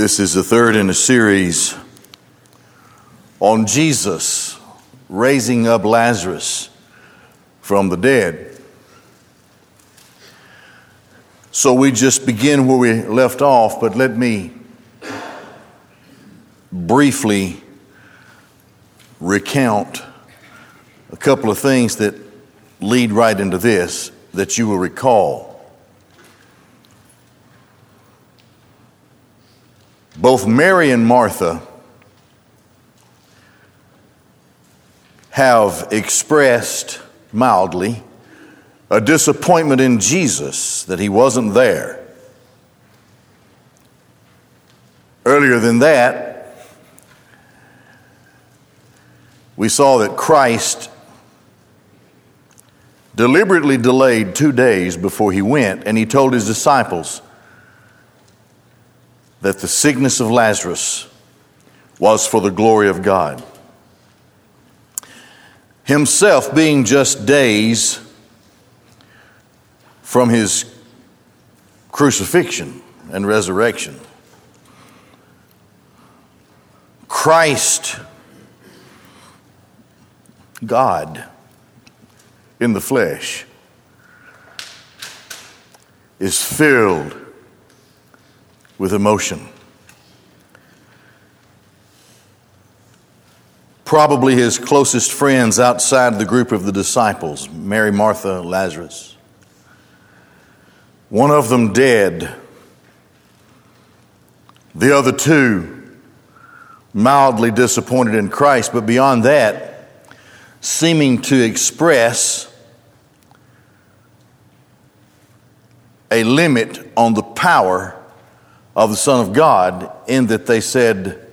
This is the third in a series on Jesus raising up Lazarus from the dead. So we just begin where we left off, but let me briefly recount a couple of things that lead right into this that you will recall. Both Mary and Martha have expressed mildly a disappointment in Jesus that he wasn't there. Earlier than that, we saw that Christ deliberately delayed two days before he went, and he told his disciples, that the sickness of Lazarus was for the glory of God. Himself being just days from his crucifixion and resurrection. Christ, God in the flesh, is filled with emotion. Probably his closest friends outside the group of the disciples Mary, Martha, Lazarus. One of them dead, the other two mildly disappointed in Christ, but beyond that, seeming to express a limit on the power of the Son of God in that they said,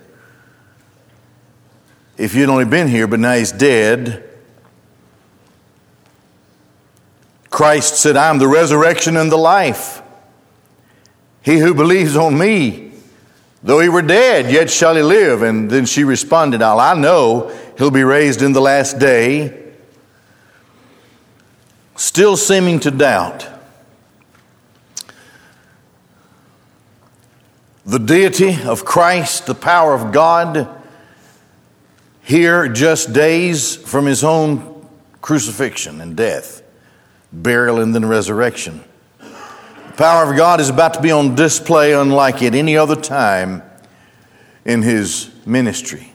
if you'd only been here, but now he's dead. Christ said, I'm the resurrection and the life. He who believes on me, though he were dead, yet shall he live. And then she responded, I know, he'll be raised in the last day. Still seeming to doubt. The deity of Christ, the power of God, here just days from his own crucifixion and death, burial, and then resurrection. The power of God is about to be on display unlike at any other time in his ministry.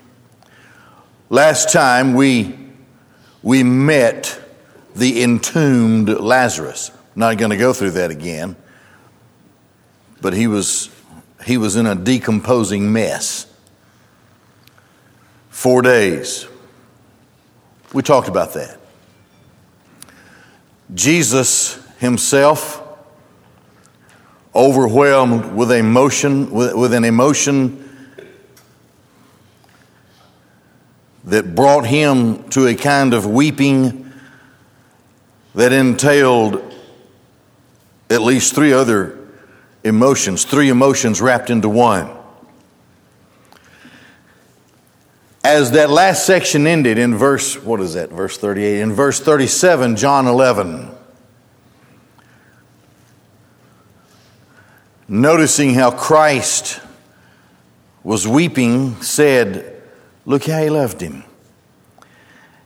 Last time we, we met the entombed Lazarus. I'm not going to go through that again, but he was he was in a decomposing mess. Four days. We talked about that. Jesus himself, overwhelmed with emotion, with, with an emotion that brought him to a kind of weeping that entailed at least three other emotions, three emotions wrapped into one. As that last section ended in verse, what is that, verse 38? In verse 37, John 11. Noticing how Christ was weeping, said, Look how he loved him.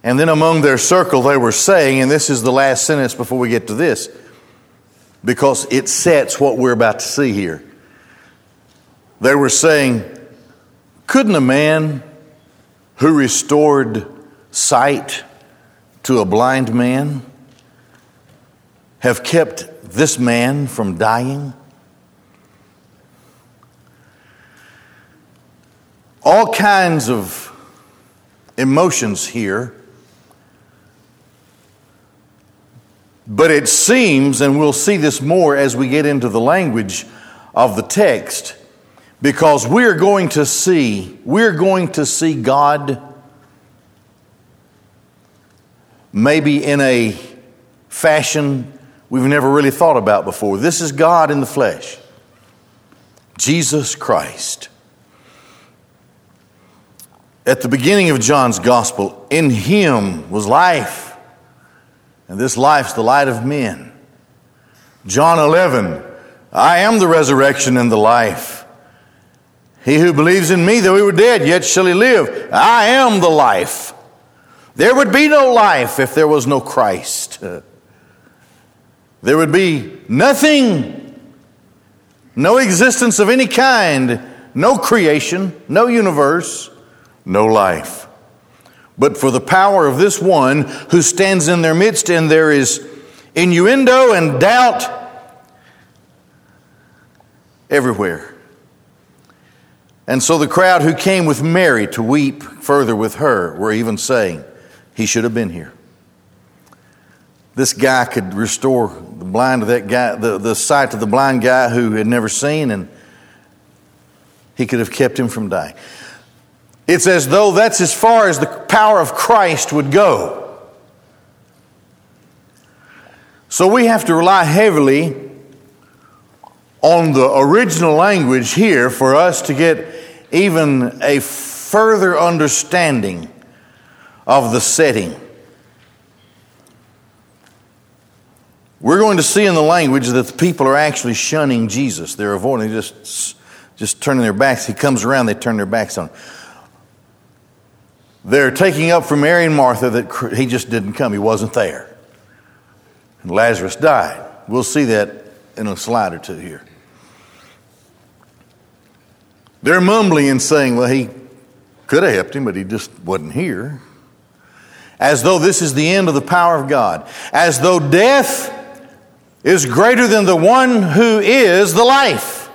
And then among their circle, they were saying, and this is the last sentence before we get to this because it sets what we're about to see here. They were saying, couldn't a man who restored sight to a blind man have kept this man from dying? All kinds of emotions here But it seems, and we'll see this more as we get into the language of the text, because we're going to see, we're going to see God maybe in a fashion we've never really thought about before. This is God in the flesh, Jesus Christ. At the beginning of John's gospel, in him was life and this life's the light of men. John 11, I am the resurrection and the life. He who believes in me, though he were dead, yet shall he live. I am the life. There would be no life if there was no Christ. There would be nothing, no existence of any kind, no creation, no universe, no life. But for the power of this one who stands in their midst, and there is innuendo and doubt everywhere. And so the crowd who came with Mary to weep further with her were even saying, He should have been here. This guy could restore the blind to that guy, the, the sight to the blind guy who had never seen, and he could have kept him from dying. It's as though that's as far as the power of Christ would go. So we have to rely heavily on the original language here for us to get even a further understanding of the setting. We're going to see in the language that the people are actually shunning Jesus. They're avoiding, just, just turning their backs. He comes around, they turn their backs on him. They're taking up from Mary and Martha that he just didn't come, he wasn't there. And Lazarus died. We'll see that in a slide or two here. They're mumbling and saying, well, he could have helped him, but he just wasn't here. As though this is the end of the power of God. As though death is greater than the one who is the life.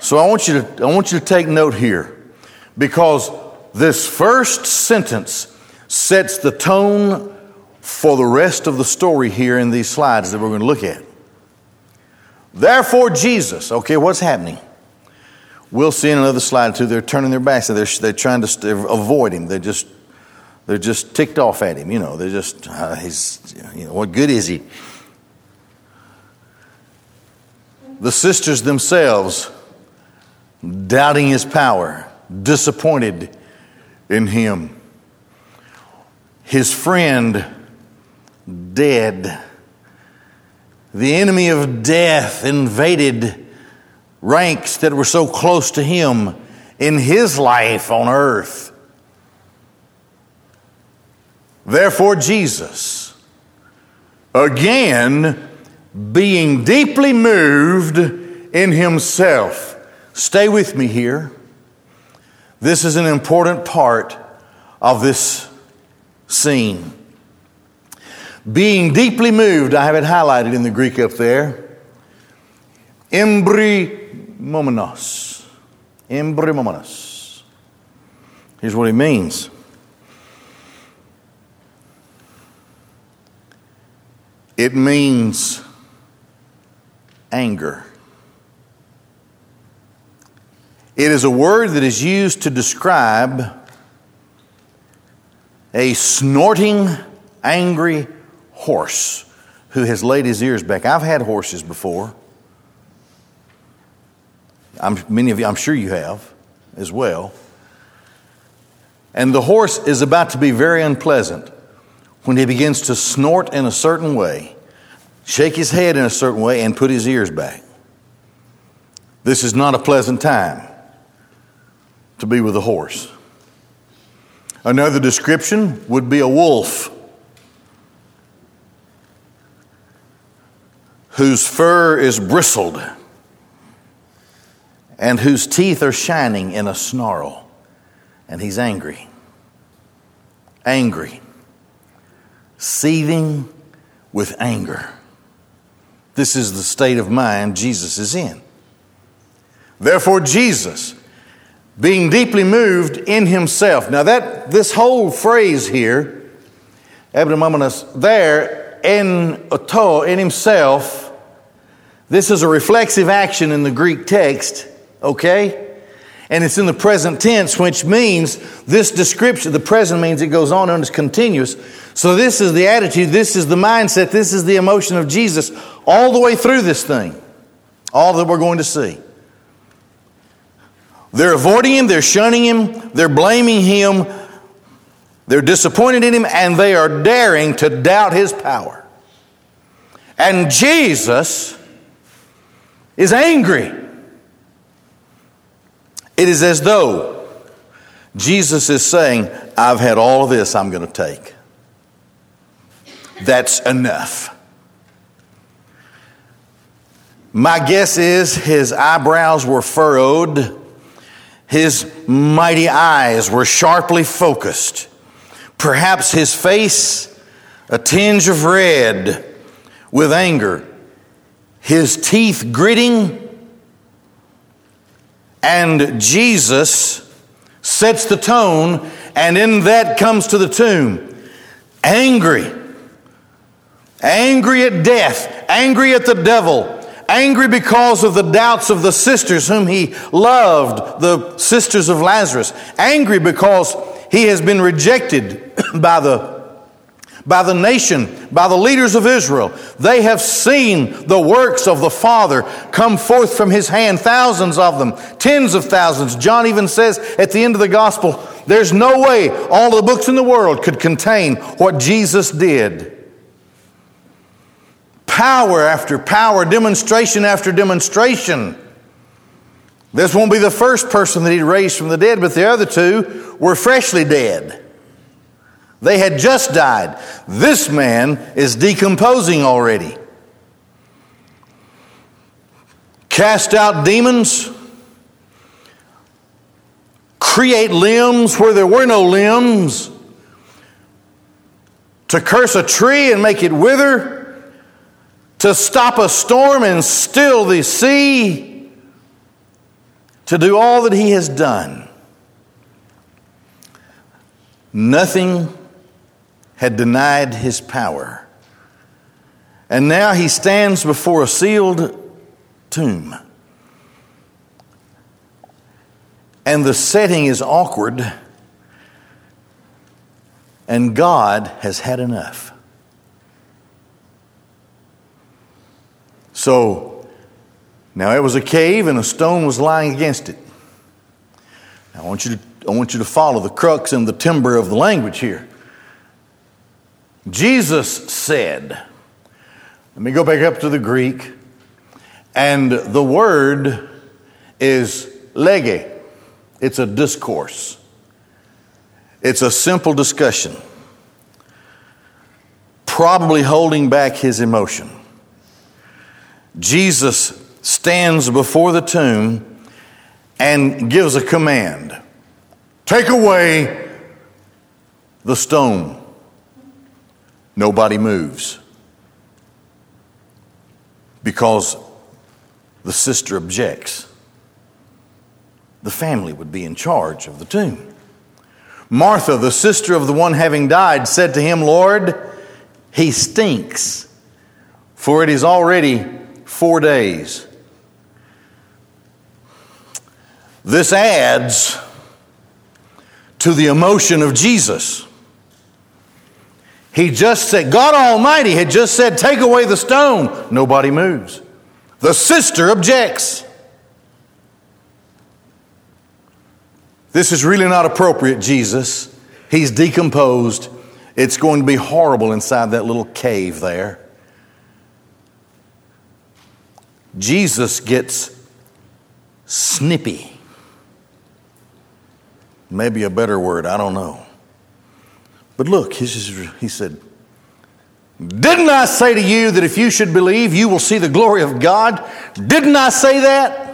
So I want you to, I want you to take note here because this first sentence sets the tone for the rest of the story here in these slides that we're going to look at. Therefore, Jesus, okay, what's happening? We'll see in another slide too. They're turning their backs. They're, they're trying to avoid him. They're just, they're just ticked off at him. You know, they're just, uh, he's, you know, what good is he? The sisters themselves doubting his power, disappointed in him. His friend dead the enemy of death invaded ranks that were so close to him in his life on earth. Therefore, Jesus, again, being deeply moved in himself. Stay with me here. This is an important part of this scene. Being deeply moved, I have it highlighted in the Greek up there. Embrimomenos. Embrimomenos. Here's what it means. It means anger. It is a word that is used to describe a snorting, angry horse who has laid his ears back. I've had horses before. I'm, many of you, I'm sure you have as well. And the horse is about to be very unpleasant when he begins to snort in a certain way, shake his head in a certain way, and put his ears back. This is not a pleasant time to be with a horse. Another description would be a wolf. whose fur is bristled and whose teeth are shining in a snarl. And he's angry. Angry. Seething with anger. This is the state of mind Jesus is in. Therefore, Jesus, being deeply moved in himself. Now, that this whole phrase here, Abdominus, there en auto, in himself. This is a reflexive action in the Greek text, okay? And it's in the present tense, which means this description, the present means it goes on and is continuous. So this is the attitude, this is the mindset, this is the emotion of Jesus all the way through this thing, all that we're going to see. They're avoiding him, they're shunning him, they're blaming him, they're disappointed in him and they are daring to doubt his power. And Jesus is angry. It is as though Jesus is saying, I've had all of this I'm going to take. That's enough. My guess is his eyebrows were furrowed, his mighty eyes were sharply focused. Perhaps his face a tinge of red with anger, his teeth gritting, and Jesus sets the tone, and in that comes to the tomb. Angry, angry at death, angry at the devil, angry because of the doubts of the sisters whom he loved, the sisters of Lazarus, angry because he has been rejected by the by the nation, by the leaders of Israel. They have seen the works of the Father come forth from his hand, thousands of them, tens of thousands. John even says at the end of the gospel, there's no way all the books in the world could contain what Jesus did. Power after power, demonstration after demonstration. This won't be the first person that he raised from the dead, but the other two were freshly dead. They had just died. This man is decomposing already. Cast out demons, create limbs where there were no limbs, to curse a tree and make it wither, to stop a storm and still the sea, to do all that he has done. Nothing had denied his power. And now he stands before a sealed tomb. And the setting is awkward, and God has had enough. So, now it was a cave and a stone was lying against it. Now, I want you to, I want you to follow the crux and the timber of the language here. Jesus said, let me go back up to the Greek, and the word is lege. It's a discourse, it's a simple discussion, probably holding back his emotion. Jesus stands before the tomb and gives a command take away the stone. Nobody moves because the sister objects. The family would be in charge of the tomb. Martha, the sister of the one having died, said to him, Lord, he stinks, for it is already four days. This adds to the emotion of Jesus. He just said, God Almighty had just said, Take away the stone. Nobody moves. The sister objects. This is really not appropriate, Jesus. He's decomposed. It's going to be horrible inside that little cave there. Jesus gets snippy. Maybe a better word, I don't know. But look, he said, Didn't I say to you that if you should believe, you will see the glory of God? Didn't I say that?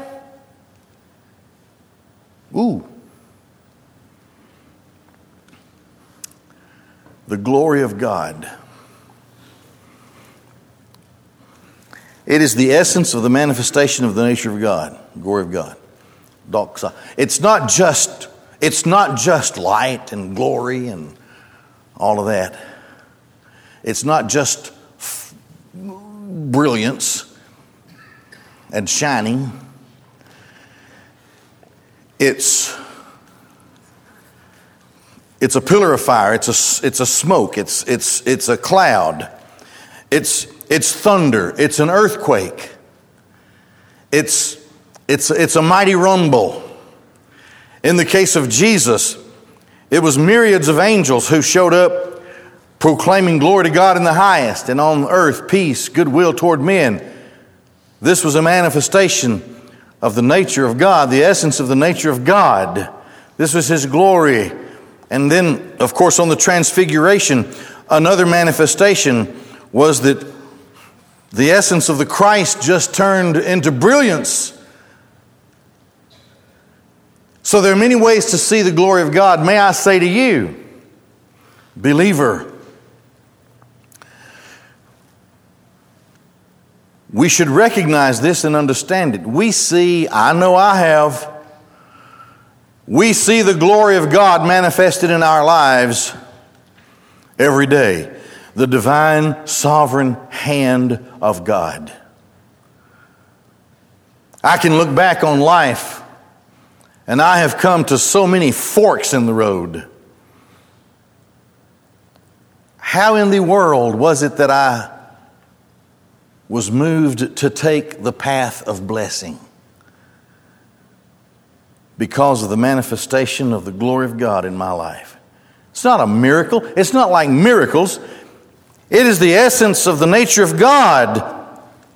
Ooh. The glory of God. It is the essence of the manifestation of the nature of God, glory of God. Doxa. It's not just it's not just light and glory and all of that. It's not just f- brilliance and shining, it's it's a pillar of fire, it's a, it's a smoke, it's, it's, it's a cloud, it's, it's thunder, it's an earthquake, it's, it's, it's a mighty rumble. In the case of Jesus, it was myriads of angels who showed up proclaiming glory to God in the highest and on earth peace, goodwill toward men. This was a manifestation of the nature of God, the essence of the nature of God. This was his glory. And then, of course, on the transfiguration, another manifestation was that the essence of the Christ just turned into brilliance. So there are many ways to see the glory of God. May I say to you, believer, we should recognize this and understand it. We see, I know I have, we see the glory of God manifested in our lives every day. The divine, sovereign hand of God. I can look back on life and I have come to so many forks in the road. How in the world was it that I was moved to take the path of blessing? Because of the manifestation of the glory of God in my life. It's not a miracle. It's not like miracles. It is the essence of the nature of God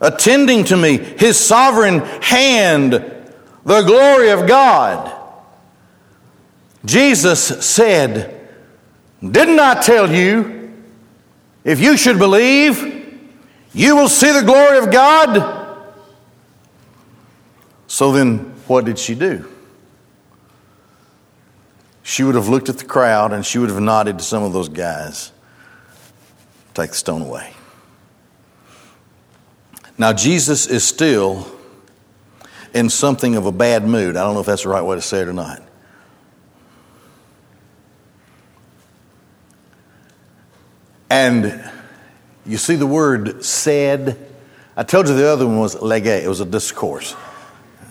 attending to me, His sovereign hand, the glory of God. Jesus said, Didn't I tell you, if you should believe, you will see the glory of God? So then, what did she do? She would have looked at the crowd and she would have nodded to some of those guys. Take the stone away. Now, Jesus is still in something of a bad mood. I don't know if that's the right way to say it or not. And you see the word said. I told you the other one was lege, it was a discourse.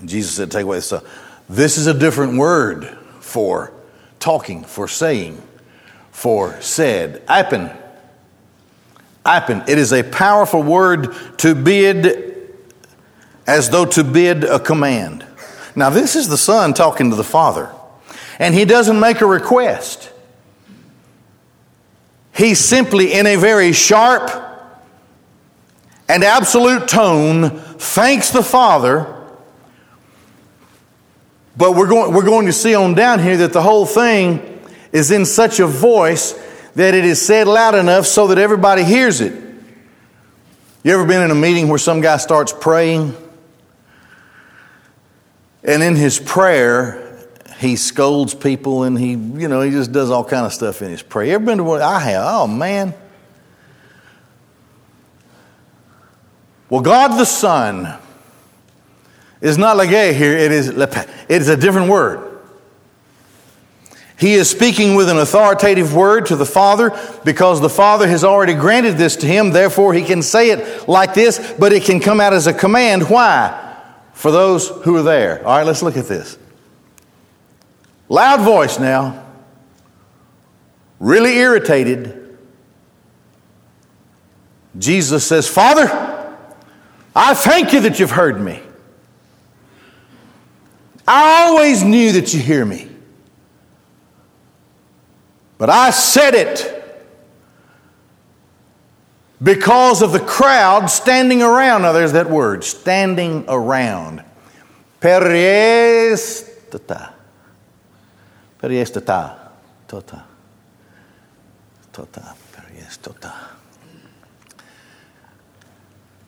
Jesus said, Take away the stuff. This is a different word for talking, for saying, for said. Apen. Apen. It is a powerful word to bid as though to bid a command. Now, this is the Son talking to the Father, and he doesn't make a request. He simply, in a very sharp and absolute tone, thanks the Father. But we're going, we're going to see on down here that the whole thing is in such a voice that it is said loud enough so that everybody hears it. You ever been in a meeting where some guy starts praying? And in his prayer, he scolds people and he, you know, he just does all kind of stuff in his prayer. You ever been to what I have? Oh man. Well, God the Son is not lege here, it is it is a different word. He is speaking with an authoritative word to the Father because the Father has already granted this to him. Therefore, he can say it like this, but it can come out as a command. Why? For those who are there. All right, let's look at this. Loud voice now, really irritated. Jesus says, Father, I thank you that you've heard me. I always knew that you hear me. But I said it because of the crowd standing around. Now, there's that word, standing around. Periestata. Periestata. Tota. Tota. Periestota.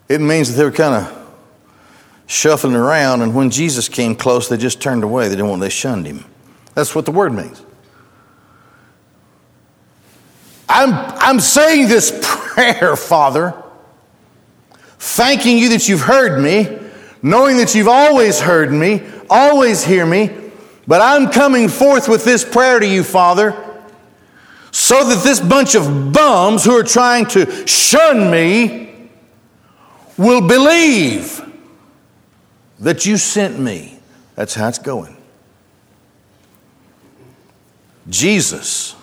It means that they were kind of shuffling around, and when Jesus came close, they just turned away. They didn't want, they shunned him. That's what the word means. I'm, I'm saying this prayer, Father, thanking you that you've heard me, knowing that you've always heard me, always hear me, but I'm coming forth with this prayer to you, Father, so that this bunch of bums who are trying to shun me will believe that you sent me. That's how it's going. Jesus,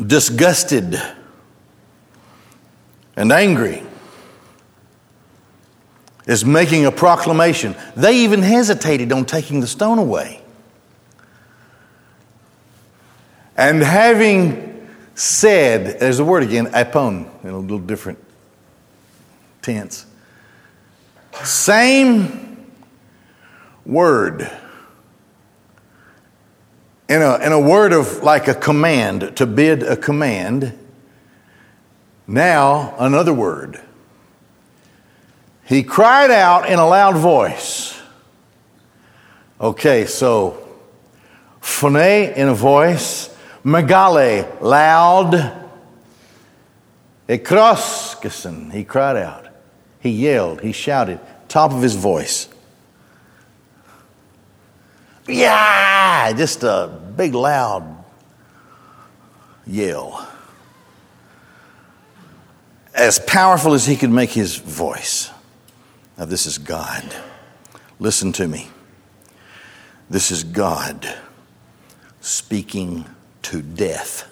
disgusted and angry, is making a proclamation. They even hesitated on taking the stone away. And having said, there's the word again, apon, in a little different tense. Same word. In a, in a word of like a command, to bid a command. Now, another word. He cried out in a loud voice. Okay, so phone in a voice, megale, loud. Ekroskison, he cried out. He yelled, he shouted, top of his voice. Yeah, just a big loud yell. As powerful as he could make his voice. Now, this is God. Listen to me. This is God speaking to death.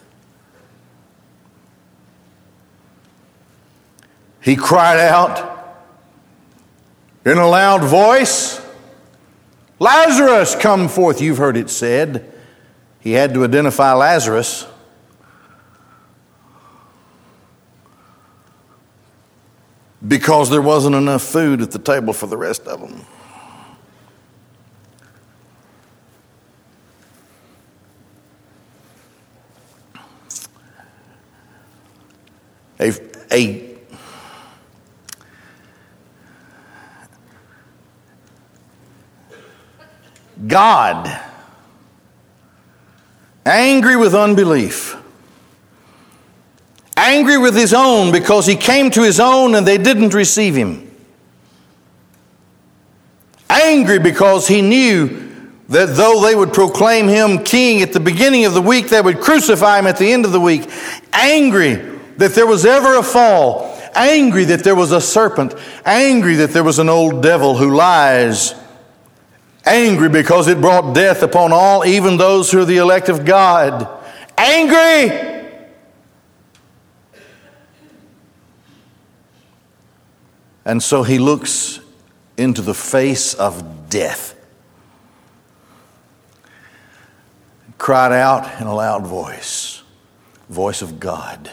He cried out in a loud voice, Lazarus, come forth. You've heard it said. He had to identify Lazarus. Because there wasn't enough food at the table for the rest of them. A, a God, angry with unbelief, angry with his own because he came to his own and they didn't receive him, angry because he knew that though they would proclaim him king at the beginning of the week, they would crucify him at the end of the week, angry that there was ever a fall. Angry that there was a serpent, angry that there was an old devil who lies Angry because it brought death upon all, even those who are the elect of God. Angry! And so he looks into the face of death, cried out in a loud voice, voice of God,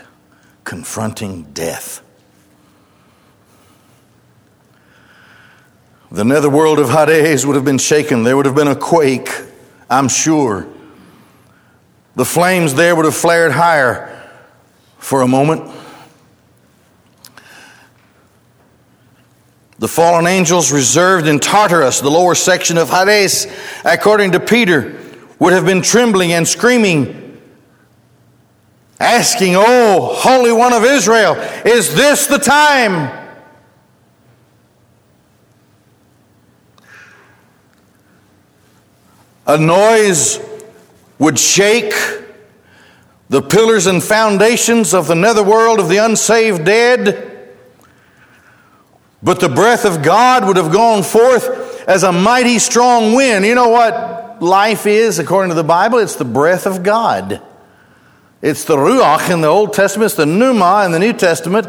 confronting death. The netherworld of Hades would have been shaken. There would have been a quake, I'm sure. The flames there would have flared higher for a moment. The fallen angels reserved in Tartarus, the lower section of Hades, according to Peter, would have been trembling and screaming, asking, Oh, Holy One of Israel, is this the time? A noise would shake the pillars and foundations of the netherworld of the unsaved dead. But the breath of God would have gone forth as a mighty strong wind. You know what life is according to the Bible? It's the breath of God. It's the Ruach in the Old Testament, it's the Pneuma in the New Testament.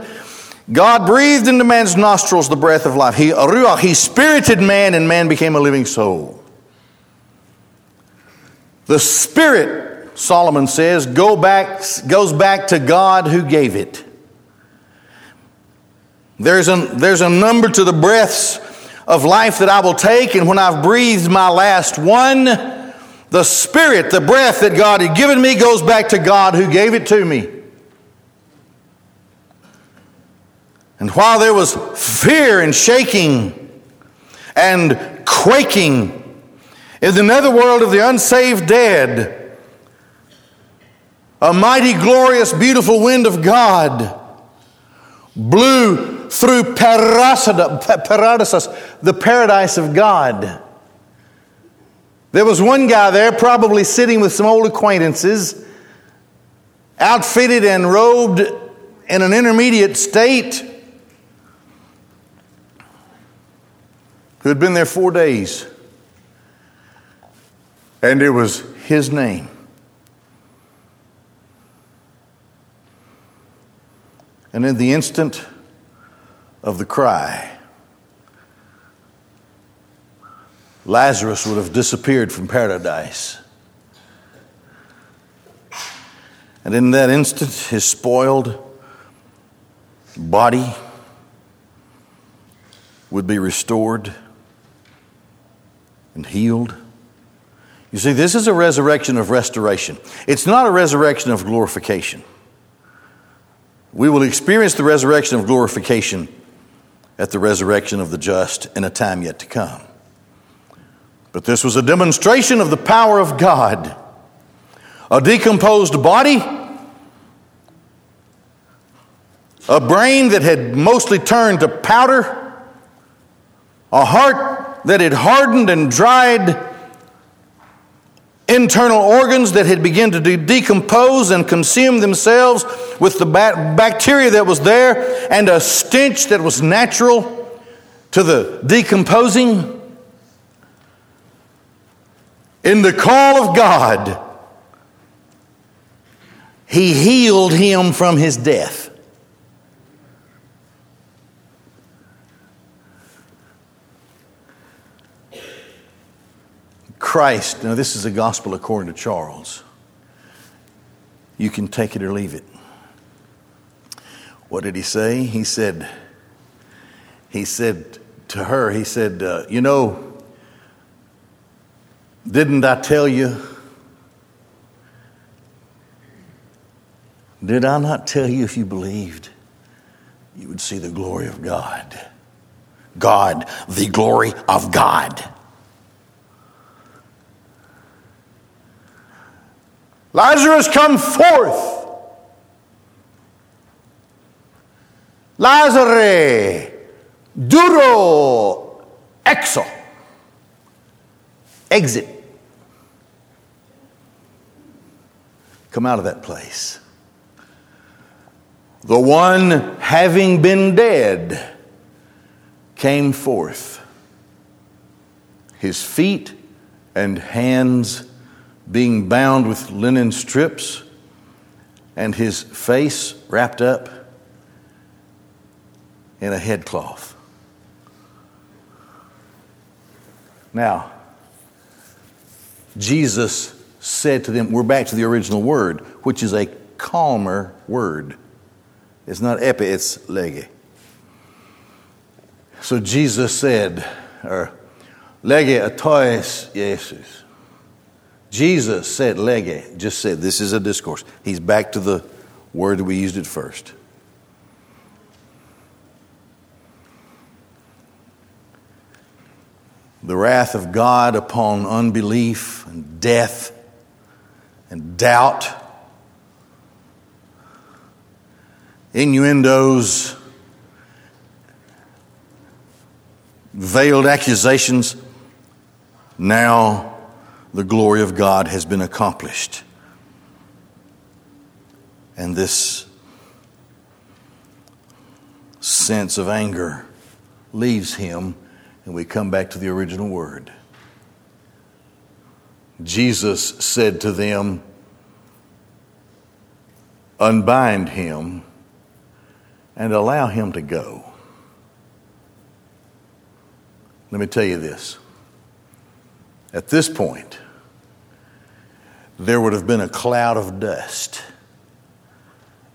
God breathed into man's nostrils the breath of life. He, Ruach, he spirited man, and man became a living soul. The Spirit, Solomon says, go back, goes back to God who gave it. There's a, there's a number to the breaths of life that I will take, and when I've breathed my last one, the Spirit, the breath that God had given me, goes back to God who gave it to me. And while there was fear and shaking and quaking in the netherworld of the unsaved dead, a mighty, glorious, beautiful wind of God blew through Paradisus, the paradise of God. There was one guy there, probably sitting with some old acquaintances, outfitted and robed in an intermediate state, who had been there four days. And it was his name. And in the instant of the cry, Lazarus would have disappeared from paradise. And in that instant, his spoiled body would be restored and healed. You see, this is a resurrection of restoration. It's not a resurrection of glorification. We will experience the resurrection of glorification at the resurrection of the just in a time yet to come. But this was a demonstration of the power of God. A decomposed body, a brain that had mostly turned to powder, a heart that had hardened and dried internal organs that had begun to decompose and consume themselves with the bacteria that was there and a stench that was natural to the decomposing. In the call of God, He healed him from his death. Christ, now this is the gospel according to Charles. You can take it or leave it. What did he say? He said, he said to her, he said, uh, You know, didn't I tell you? Did I not tell you if you believed, you would see the glory of God? God, the glory of God. Lazarus, come forth. Lazare, duro, exo. Exit. Come out of that place. The one having been dead came forth, his feet and hands being bound with linen strips and his face wrapped up in a headcloth. Now, Jesus said to them, we're back to the original word, which is a calmer word. It's not epi, it's lege. So Jesus said, or lege atois Jesus. Jesus said lege, just said, this is a discourse. He's back to the word we used at first. The wrath of God upon unbelief and death and doubt, innuendos, veiled accusations. Now, the glory of God has been accomplished. And this sense of anger leaves him, and we come back to the original word. Jesus said to them, Unbind him and allow him to go. Let me tell you this. At this point, there would have been a cloud of dust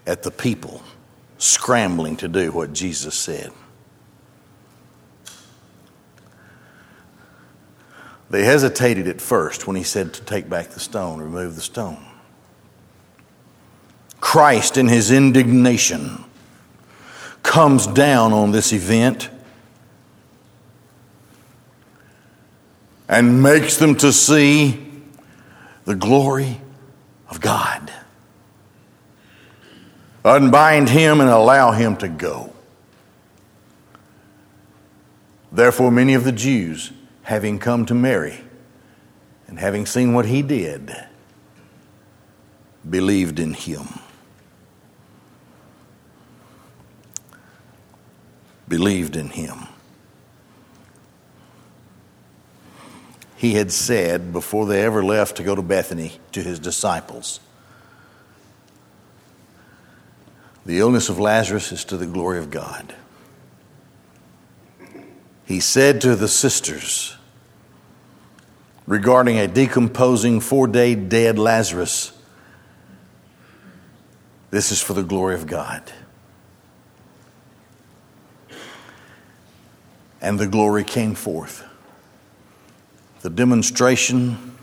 at the people scrambling to do what Jesus said. They hesitated at first when he said to take back the stone, remove the stone. Christ, in his indignation, comes down on this event and makes them to see the glory of God. Unbind him and allow him to go. Therefore, many of the Jews, having come to Mary and having seen what he did, believed in him. Believed in him. He had said before they ever left to go to Bethany to his disciples. The illness of Lazarus is to the glory of God. He said to the sisters regarding a decomposing four day dead Lazarus, This is for the glory of God. and the glory came forth. The demonstration,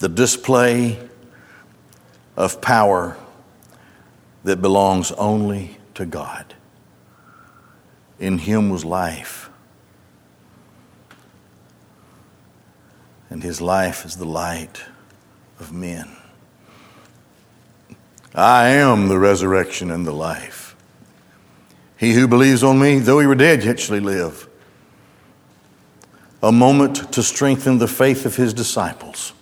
the display of power that belongs only to God. In him was life. And his life is the light of men. I am the resurrection and the life. He who believes on me, though he were dead, yet shall he live. A moment to strengthen the faith of his disciples.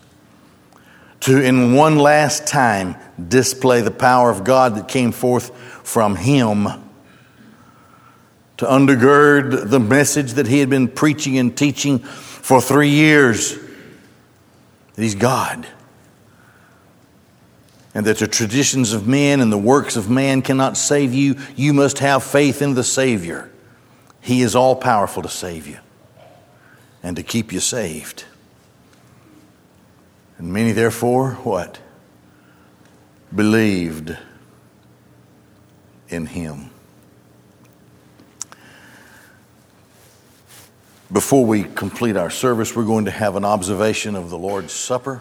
To, in one last time, display the power of God that came forth from him to undergird the message that he had been preaching and teaching for three years that he's God. And that the traditions of men and the works of man cannot save you. You must have faith in the Savior. He is all powerful to save you and to keep you saved. And many, therefore, what? Believed in him. Before we complete our service, we're going to have an observation of the Lord's Supper.